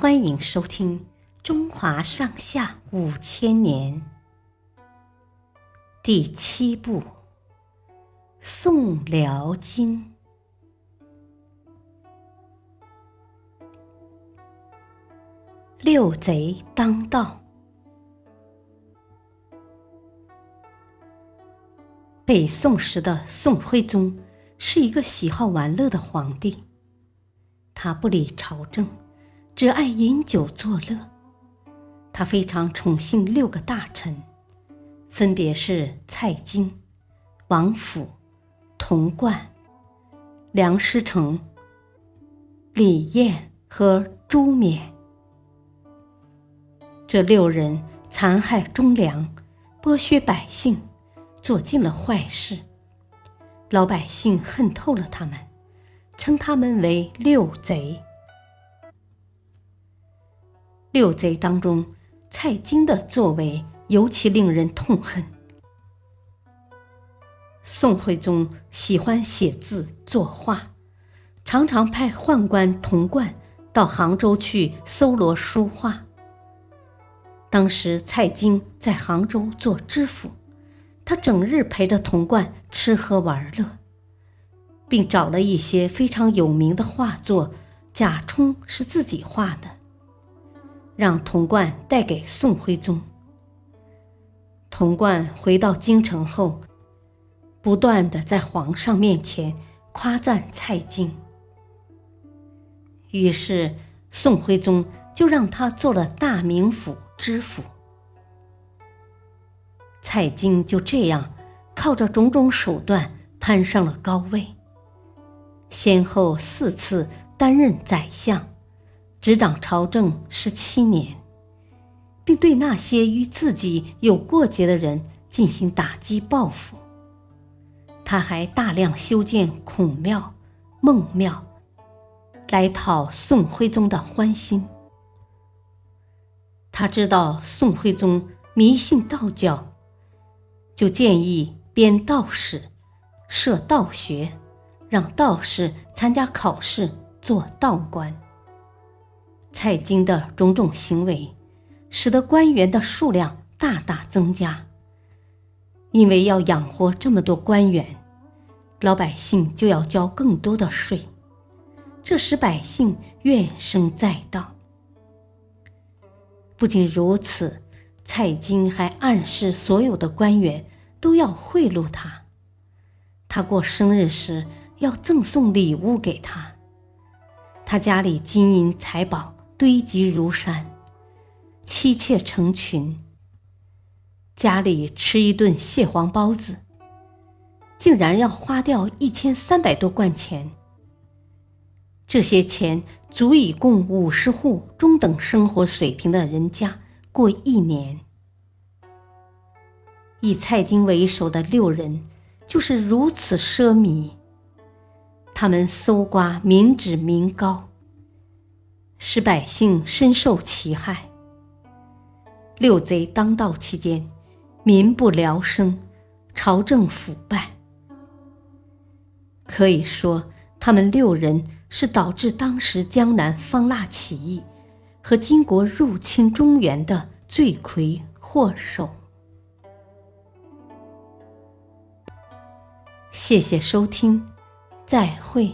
欢迎收听《中华上下五千年》第七部《宋辽金》。六贼当道。北宋时的宋徽宗是一个喜好玩乐的皇帝，他不理朝政。只爱饮酒作乐，他非常宠幸六个大臣，分别是蔡京、王府、童贯、梁师成、李彦和朱冕。这六人残害忠良，剥削百姓，做尽了坏事，老百姓恨透了他们，称他们为六贼。六贼当中，蔡京的作为尤其令人痛恨。宋徽宗喜欢写字作画，常常派宦官童贯到杭州去搜罗书画。当时蔡京在杭州做知府，他整日陪着童贯吃喝玩乐，并找了一些非常有名的画作，贾充是自己画的。让童贯带给宋徽宗。童贯回到京城后，不断的在皇上面前夸赞蔡京，于是宋徽宗就让他做了大名府知府。蔡京就这样靠着种种手段攀上了高位，先后四次担任宰相。执掌朝政十七年，并对那些与自己有过节的人进行打击报复。他还大量修建孔庙、孟庙，来讨宋徽宗的欢心。他知道宋徽宗迷信道教，就建议编道史，设道学，让道士参加考试做道官。蔡京的种种行为，使得官员的数量大大增加。因为要养活这么多官员，老百姓就要交更多的税，这使百姓怨声载道。不仅如此，蔡京还暗示所有的官员都要贿赂他，他过生日时要赠送礼物给他，他家里金银财宝。堆积如山，妻妾成群。家里吃一顿蟹黄包子，竟然要花掉一千三百多贯钱。这些钱足以供五十户中等生活水平的人家过一年。以蔡京为首的六人就是如此奢靡，他们搜刮民脂民膏。使百姓深受其害。六贼当道期间，民不聊生，朝政腐败。可以说，他们六人是导致当时江南方腊起义和金国入侵中原的罪魁祸首。谢谢收听，再会。